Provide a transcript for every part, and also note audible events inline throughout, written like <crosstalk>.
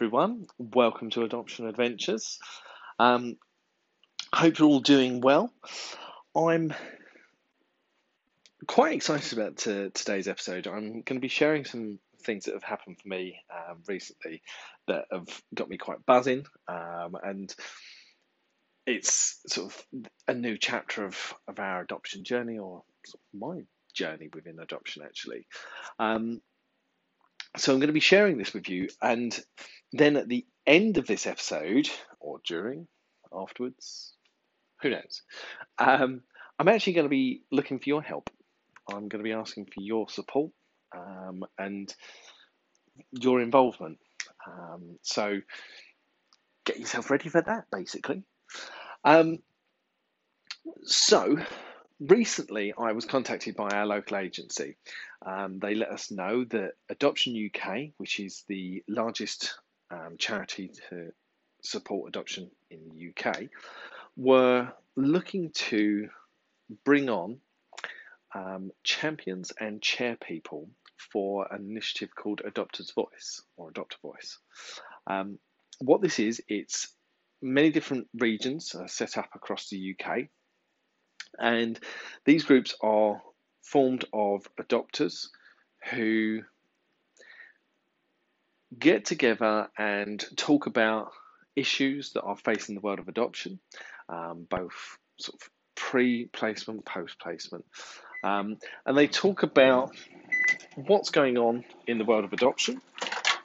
everyone. Welcome to Adoption Adventures. Um, hope you're all doing well. I'm quite excited about to, today's episode. I'm going to be sharing some things that have happened for me um, recently that have got me quite buzzing, um, and it's sort of a new chapter of, of our adoption journey, or sort of my journey within adoption, actually. Um, so I'm going to be sharing this with you, and then at the end of this episode, or during, afterwards, who knows, um, I'm actually going to be looking for your help. I'm going to be asking for your support um, and your involvement. Um, so get yourself ready for that, basically. Um, so recently, I was contacted by our local agency. Um, they let us know that Adoption UK, which is the largest um, charity to support adoption in the UK, were looking to bring on um, champions and chair people for an initiative called Adopter's Voice or Adopter Voice. Um, what this is, it's many different regions set up across the UK, and these groups are formed of adopters who get together and talk about issues that are facing the world of adoption, um, both sort of pre placement, post placement. Um, and they talk about what's going on in the world of adoption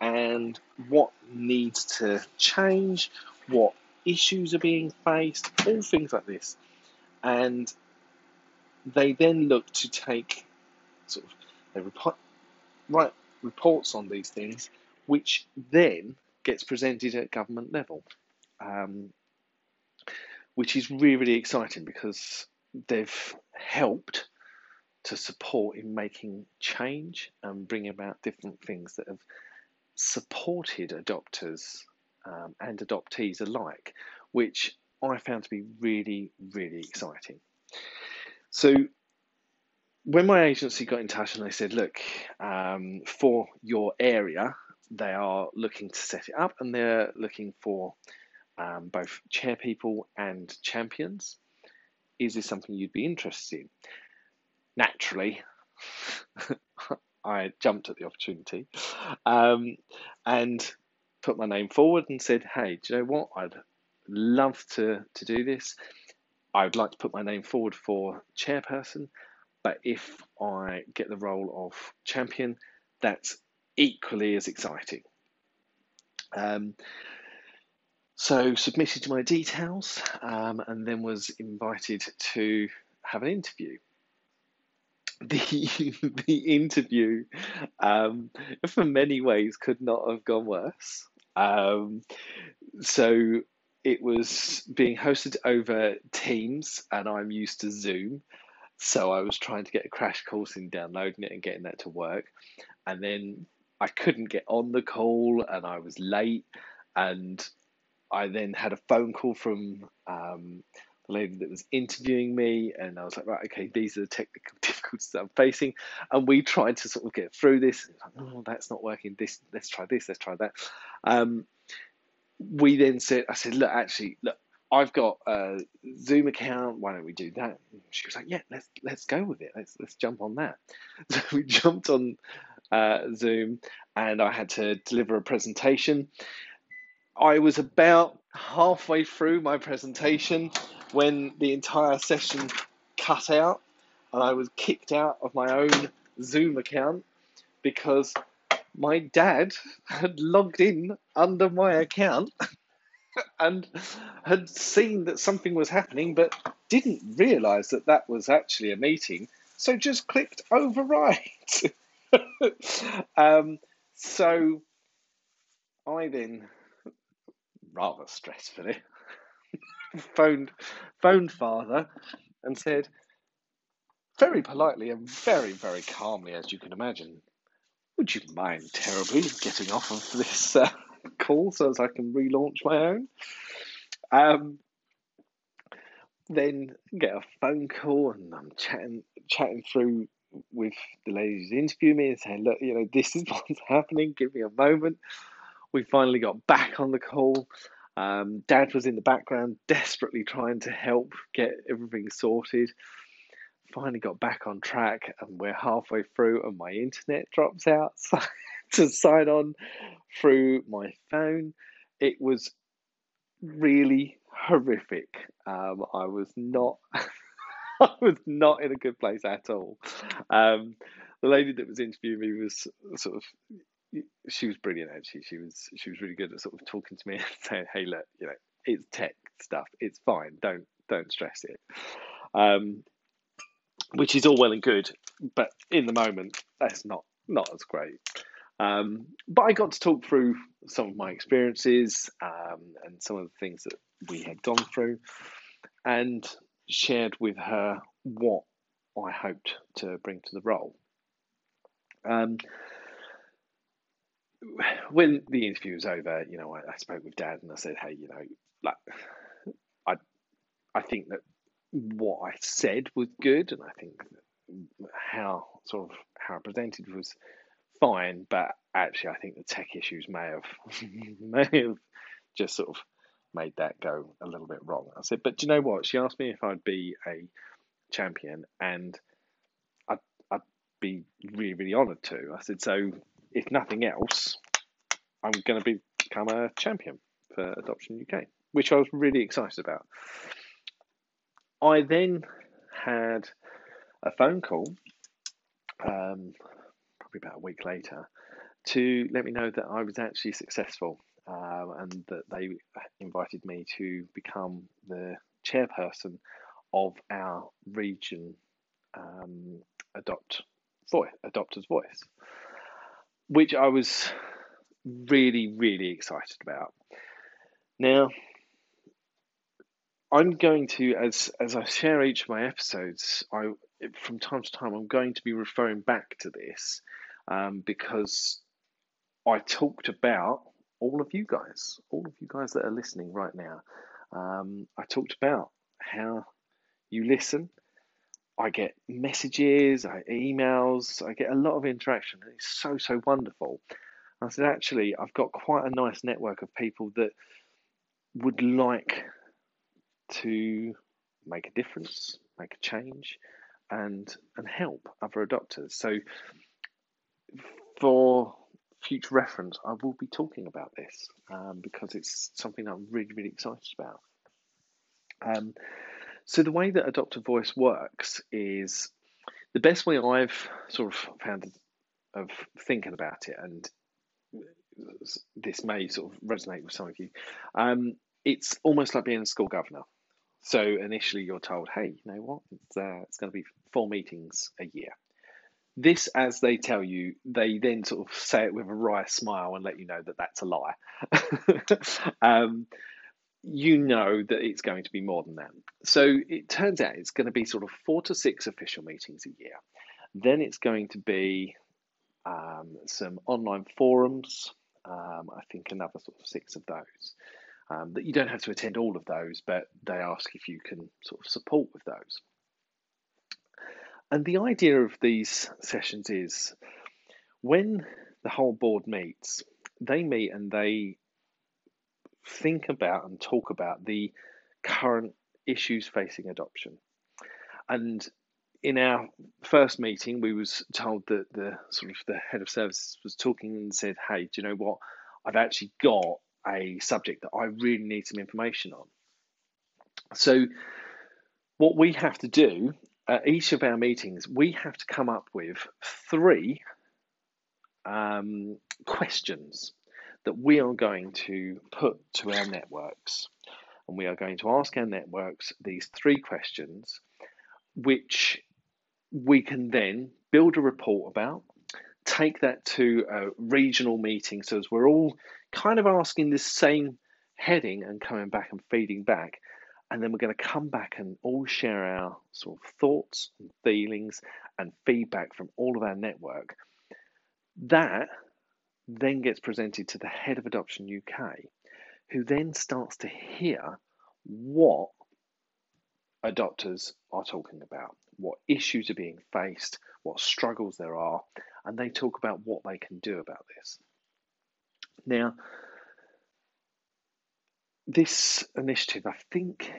and what needs to change, what issues are being faced, all things like this. And they then look to take sort of they report, write reports on these things, which then gets presented at government level, um, which is really, really exciting because they've helped to support in making change and bring about different things that have supported adopters um, and adoptees alike, which I found to be really, really exciting. So when my agency got in touch and they said, look, um, for your area, they are looking to set it up and they're looking for um, both chair people and champions. Is this something you'd be interested in? Naturally, <laughs> I jumped at the opportunity um, and put my name forward and said, hey, do you know what? I'd love to, to do this. I would like to put my name forward for chairperson, but if I get the role of champion, that's equally as exciting. Um, so submitted my details um, and then was invited to have an interview. <laughs> The the interview, um, for many ways, could not have gone worse. Um, so it was being hosted over Teams, and I'm used to Zoom. So I was trying to get a crash course in downloading it and getting that to work. And then I couldn't get on the call and I was late. And I then had a phone call from um, the lady that was interviewing me. And I was like, right, okay, these are the technical <laughs> difficulties that I'm facing. And we tried to sort of get through this. Like, oh, that's not working. This, let's try this, let's try that. Um, we then said, I said, look, actually, look, I've got a Zoom account. Why don't we do that? She was like, yeah, let's let's go with it. Let's let's jump on that. <laughs> So we jumped on uh, Zoom, and I had to deliver a presentation. I was about halfway through my presentation when the entire session cut out, and I was kicked out of my own Zoom account because my dad had logged in under my account <laughs> and had seen that something was happening but didn't realize that that was actually a meeting. So just clicked override. <laughs> Um, so i then rather stressfully <laughs> phoned phoned father and said very politely and very very calmly as you can imagine would you mind terribly getting off of this uh, <laughs> call so as I can relaunch my own? Um, then get a phone call and I'm chatting chatting through with the ladies who interview me and saying, look, you know, this is <laughs> what's happening. Give me a moment. we finally got back on the call. Um, Dad was in the background, desperately trying to help get everything sorted. Finally got back on track, and we're halfway through, and my internet drops out. <laughs> So to sign on through my phone, it was really horrific. Um, I was not. <laughs> I was not in a good place at all. Um, the lady that was interviewing me was sort of she was brilliant actually. She was she was really good at sort of talking to me <laughs> and saying, "Hey, look, you know, it's tech stuff. It's fine. Don't don't stress it." Um, which is all well and good, but in the moment, that's not not as great. Um, but I got to talk through some of my experiences um, and some of the things that we had gone through, and shared with her what I hoped to bring to the role. Um, when the interview was over, you know, I, I, spoke with Dad and I said, "Hey, you know, like, I, I think that what I said was good, and I think how sort of how I presented was fine, but actually, I think the tech issues may have <laughs> may have just sort of made that go a little bit wrong." I said, "But do you know what?" She asked me if I'd be a champion, and I'd, I'd be really, really honoured to. I said, "So." if nothing else, I'm going to become a champion for Adoption UK, which I was really excited about. I then had a phone call, um, probably about a week later, to let me know that I was actually successful um, and that they invited me to become the chairperson of our region um, adopt voice, adopters voice which I was really, really excited about. Now, I'm going to, as as I share each of my episodes, I from time to time I'm going to be referring back to this um, because I talked about all of you guys, all of you guys that are listening right now. Um, I talked about how you listen, I get messages, I emails, I get a lot of interaction. It's so, so wonderful. I said, actually, I've got quite a nice network of people that would like to make a difference, make a change, and and help other adopters. So, for future reference, I will be talking about this um, because it's something I'm really, really excited about. Um, so the way that Adopter Voice works is the best way I've sort of found of thinking about it, and this may sort of resonate with some of you. Um, it's almost like being a school governor. So initially, you're told, "Hey, you know what? It's, uh, it's going to be four meetings a year." This, as they tell you, they then sort of say it with a wry smile and let you know that that's a lie. <laughs> um, you know that it's going to be more than that. So it turns out it's going to be sort of four to six official meetings a year. Then it's going to be um, some online forums. Um, I think another sort of six of those. Um, that you don't have to attend all of those, but they ask if you can sort of support with those. And the idea of these sessions is when the whole board meets, they meet and they think about and talk about the current issues facing adoption. And in our first meeting, we was told that the sort of the head of services was talking and said, "Hey, do you know what? I've actually got a subject that I really need some information on." So, what we have to do at each of our meetings, we have to come up with three um, questions that we are going to put to our networks. And we are going to ask our networks these three questions, which we can then build a report about, take that to a regional meeting. So, as we're all kind of asking this same heading and coming back and feeding back, and then we're going to come back and all share our sort of thoughts and feelings and feedback from all of our network. That then gets presented to the head of Adoption UK, who then starts to hear what adopters are talking about, what issues are being faced, what struggles there are, and they talk about what they can do about this. Now, this initiative, I think,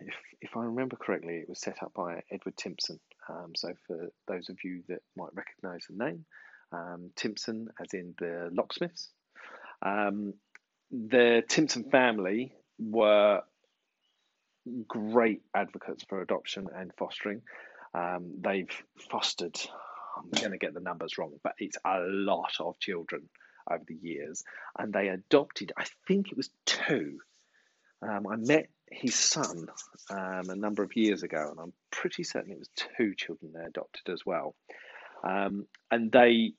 if if I remember correctly, it was set up by Edward Timpson. Um, so for those of you that might recognise the name, um, Timpson, as in the locksmiths, um, the Timpson family were great advocates for adoption and fostering. Um, they've fostered, I'm going to get the numbers wrong, but it's a lot of children over the years. And they adopted, I think it was two. Um, I met his son um, a number of years ago, and I'm pretty certain it was two children they adopted as well. Um, and they,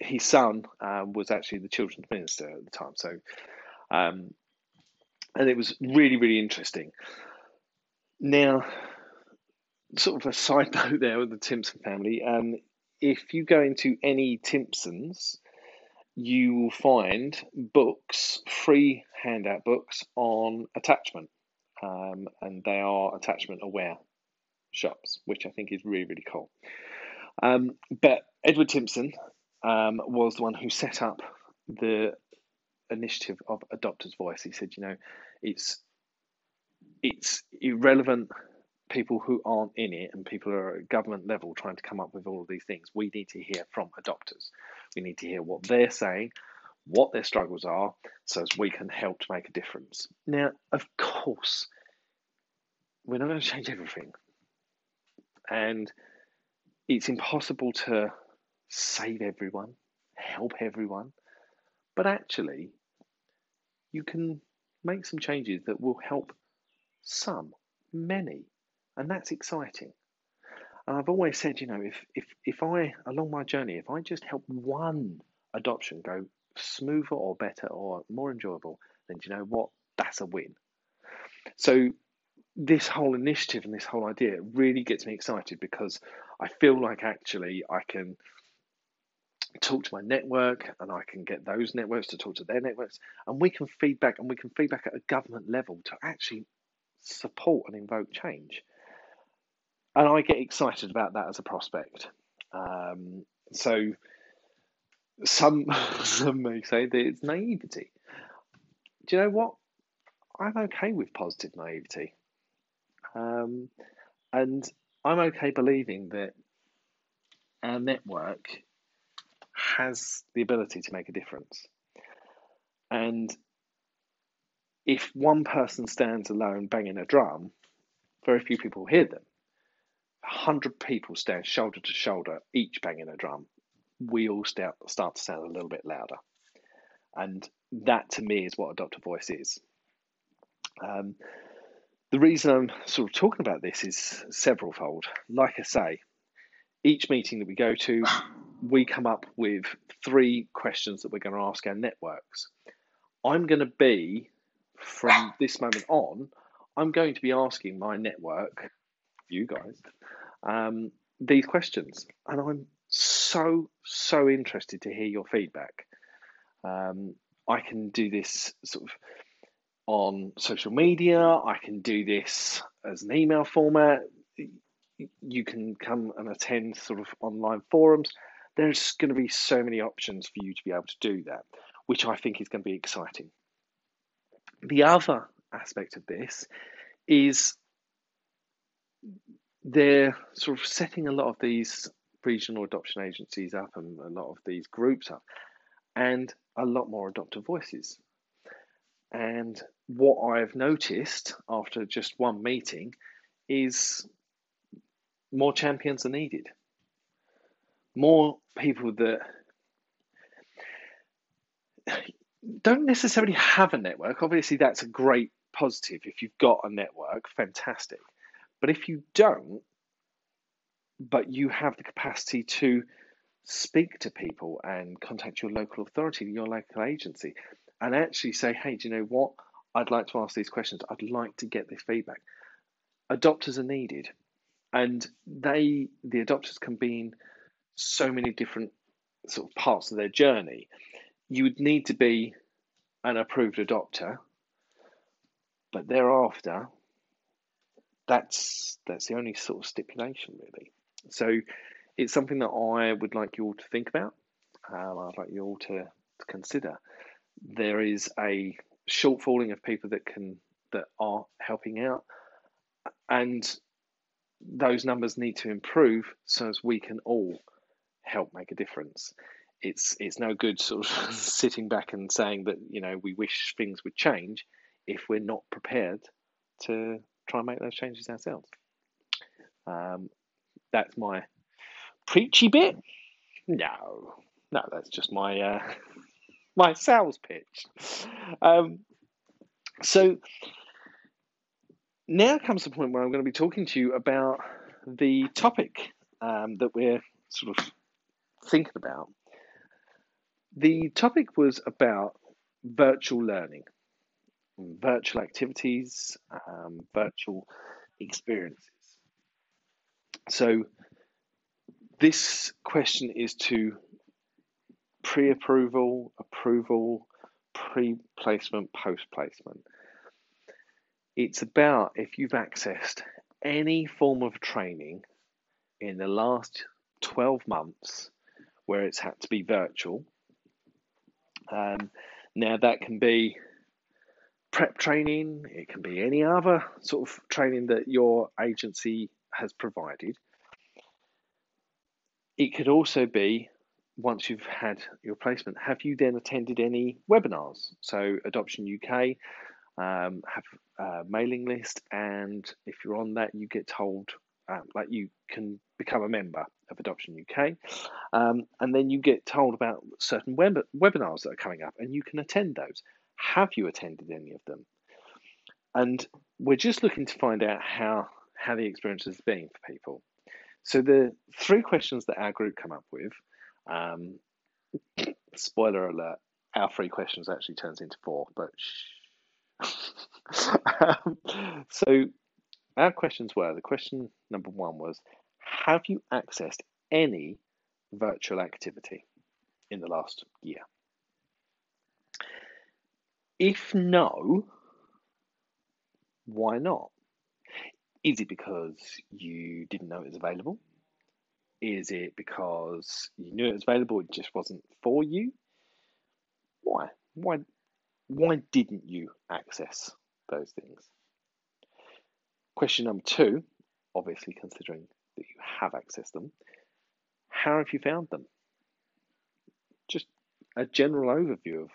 his son um, was actually the children's minister at the time. So, um, and it was really, really interesting. Now, sort of a side <laughs> note there with the Timpson family. Um, if you go into any Timpsons, you will find books, free handout books on attachment, um, and they are attachment aware shops, which I think is really really cool. Um, but Edward Timpson um, was the one who set up the initiative of Adopter's Voice. He said, you know, it's it's irrelevant people who aren't in it and people are at government level trying to come up with all of these things. We need to hear from adopters. We need to hear what they're saying, what their struggles are, so as we can help to make a difference. Now, of course, we're not going to change everything. And it's impossible to save everyone, help everyone. But actually, you can make some changes that will help some, many, and that's exciting. And I've always said, you know, if if if I along my journey, if I just help one adoption go smoother or better or more enjoyable, then you know what? That's a win. So this whole initiative and this whole idea really gets me excited because I feel like actually I can talk to my network and I can get those networks to talk to their networks and we can feedback and we can feedback at a government level to actually support and invoke change. And I get excited about that as a prospect. Um, so some <laughs> some may say that it's naivety. Do you know what? I'm okay with positive naivety. Um, and I'm okay believing that our network has the ability to make a difference. And if one person stands alone banging a drum, very few people hear them. A hundred people stand shoulder to shoulder, each banging a drum. We all start, start to sound a little bit louder. And that to me is what Adopter Voice is. Um, the reason I'm sort of talking about this is several fold. Like I say, each meeting that we go to, we come up with three questions that we're going to ask our networks. I'm going to be from this moment on, I'm going to be asking my network, you guys, um, these questions. And I'm so, so interested to hear your feedback. Um, I can do this sort of on social media, I can do this as an email format. You can come and attend sort of online forums. There's going to be so many options for you to be able to do that, which I think is going to be exciting. The other aspect of this is they're sort of setting a lot of these regional adoption agencies up and a lot of these groups up, and a lot more adoptive voices. And what I've noticed after just one meeting is more champions are needed. More people that don't necessarily have a network. Obviously, that's a great positive. If you've got a network, fantastic. But if you don't, but you have the capacity to speak to people and contact your local authority, your local agency, and actually say, hey, do you know what? I'd like to ask these questions. I'd like to get this feedback. Adopters are needed, and they, the adopters, can be in so many different sort of parts of their journey you would need to be an approved adopter, but thereafter, that's that's the only sort of stipulation really. So it's something that I would like you all to think about. Um, I'd like you all to, to consider. There is a shortfalling of people that can that are helping out, and those numbers need to improve so as we can all help make a difference. It's it's no good sort of <laughs> sitting back and saying that you know we wish things would change if we're not prepared to try and make those changes ourselves. Um, that's my preachy bit. No, no, that's just my uh, <laughs> my sales pitch. Um, so now comes the point where I'm going to be talking to you about the topic um, that we're sort of thinking about. The topic was about virtual learning, virtual activities, um, virtual experiences. So, this question is to pre approval, approval, pre placement, post placement. It's about if you've accessed any form of training in the last 12 months where it's had to be virtual. Um, now, that can be prep training, it can be any other sort of training that your agency has provided. It could also be once you've had your placement, have you then attended any webinars? So, Adoption UK um, have a mailing list, and if you're on that, you get told um, like you can become a member of Adoption UK, um, and then you get told about certain web- webinars that are coming up, and you can attend those. Have you attended any of them? And we're just looking to find out how how the experience has been for people. So the three questions that our group come up with, um, <coughs> spoiler alert, our three questions actually turns into four, but um, <laughs> so our questions were the question number one was have you accessed any virtual activity in the last year if no why not is it because you didn't know it was available is it because you knew it was available it just wasn't for you why why why didn't you access those things? Question number two, obviously considering that you have accessed them, how have you found them? Just a general overview of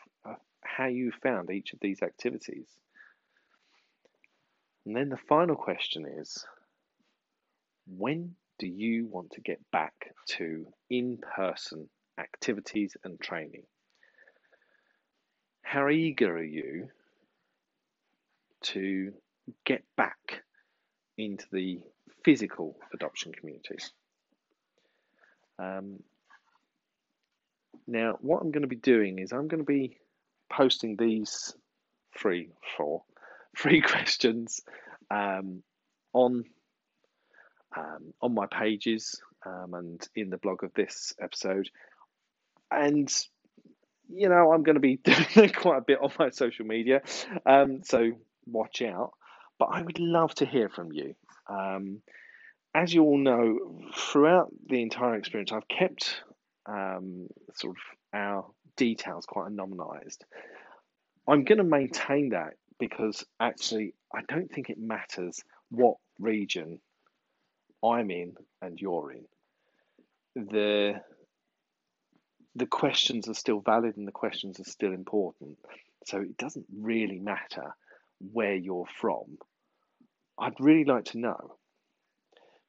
how you found each of these activities. And then the final question is when do you want to get back to in person activities and training? how eager are you to get back into the physical adoption community? Um, now, what I'm going to be doing is I'm going to be posting these three, four, <laughs> three questions um, on um, on my pages um, and in the blog of this episode, and you know, I'm going to be <laughs> doing quite a bit on my social media, um, so watch out. But I would love to hear from you. Um, as you all know, throughout the entire experience, I've kept um, sort of our details quite anonymized. I'm going to maintain that because actually, I don't think it matters what region I'm in and you're in. The the questions are still valid and the questions are still important. So it doesn't really matter where you're from. I'd really like to know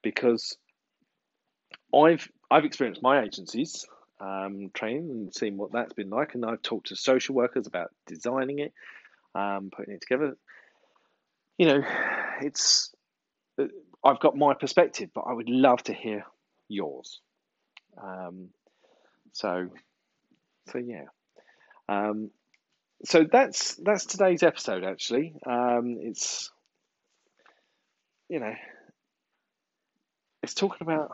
because I've I've experienced my agencies um, training and seen what that's been like, and I've talked to social workers about designing it, um, putting it together. You know, it's I've got my perspective, but I would love to hear yours. Um, so, so yeah. Um, so that's that's today's episode. Actually, um, it's you know, it's talking about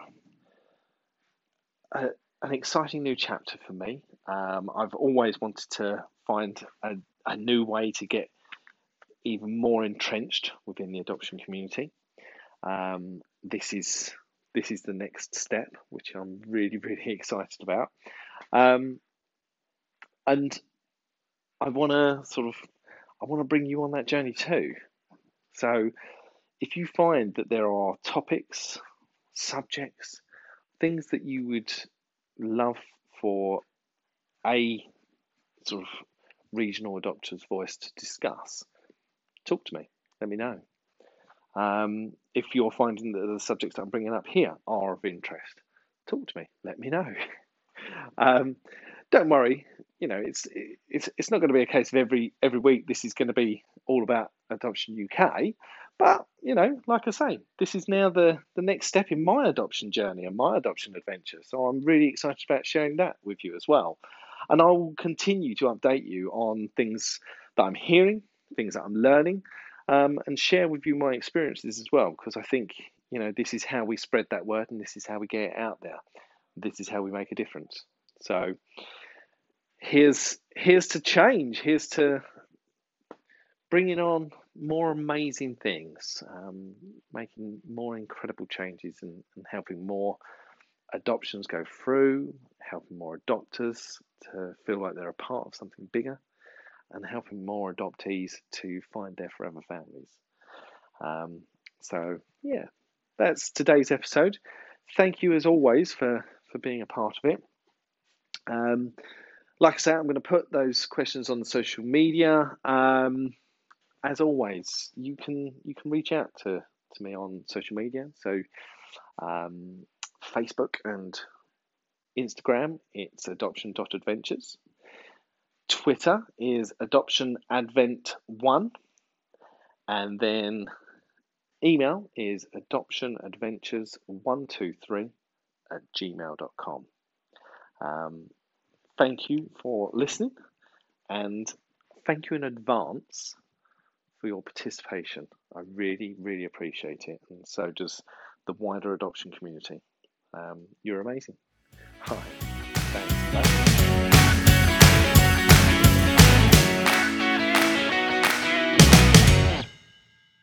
a, an exciting new chapter for me. Um, I've always wanted to find a, a new way to get even more entrenched within the adoption community. Um, this is this is the next step, which I'm really, <laughs> really excited about. Um, and I want to sort of, I want to bring you on that journey too. So if you find that there are topics, subjects, things that you would love for a sort of regional adopter's voice to discuss, talk to me. Let me know. Um, if you're finding that the subjects I'm bringing up here are of interest, talk to me. Let me know. <laughs> um, don't worry. You know, it's it's it's not going to be a case of every every week. This is going to be all about Adoption UK. But you know, like I say, this is now the the next step in my adoption journey and my adoption adventure. So I'm really excited about sharing that with you as well. And I will continue to update you on things that I'm hearing, things that I'm learning, um, and share with you my experiences as well. Because I think you know this is how we spread that word, and this is how we get it out there. This is how we make a difference. So here's here's to change. Here's to bringing on more amazing things, um, making more incredible changes, and, and helping more adoptions go through, helping more adopters to feel like they're a part of something bigger, and helping more adoptees to find their forever families. Um, so, yeah, that's today's episode. Thank you as always for, for being a part of it. Um, like I said, I'm going to put those questions on social media. Um, as always, you can you can reach out to, to me on social media. So um, Facebook and Instagram, it's adoption.adventures. Twitter is adoption advent one. And then email is adoptionadventures123 at gmail.com. Um, thank you for listening and thank you in advance for your participation. I really, really appreciate it. And so does the wider adoption community. Um, you're amazing. Hi.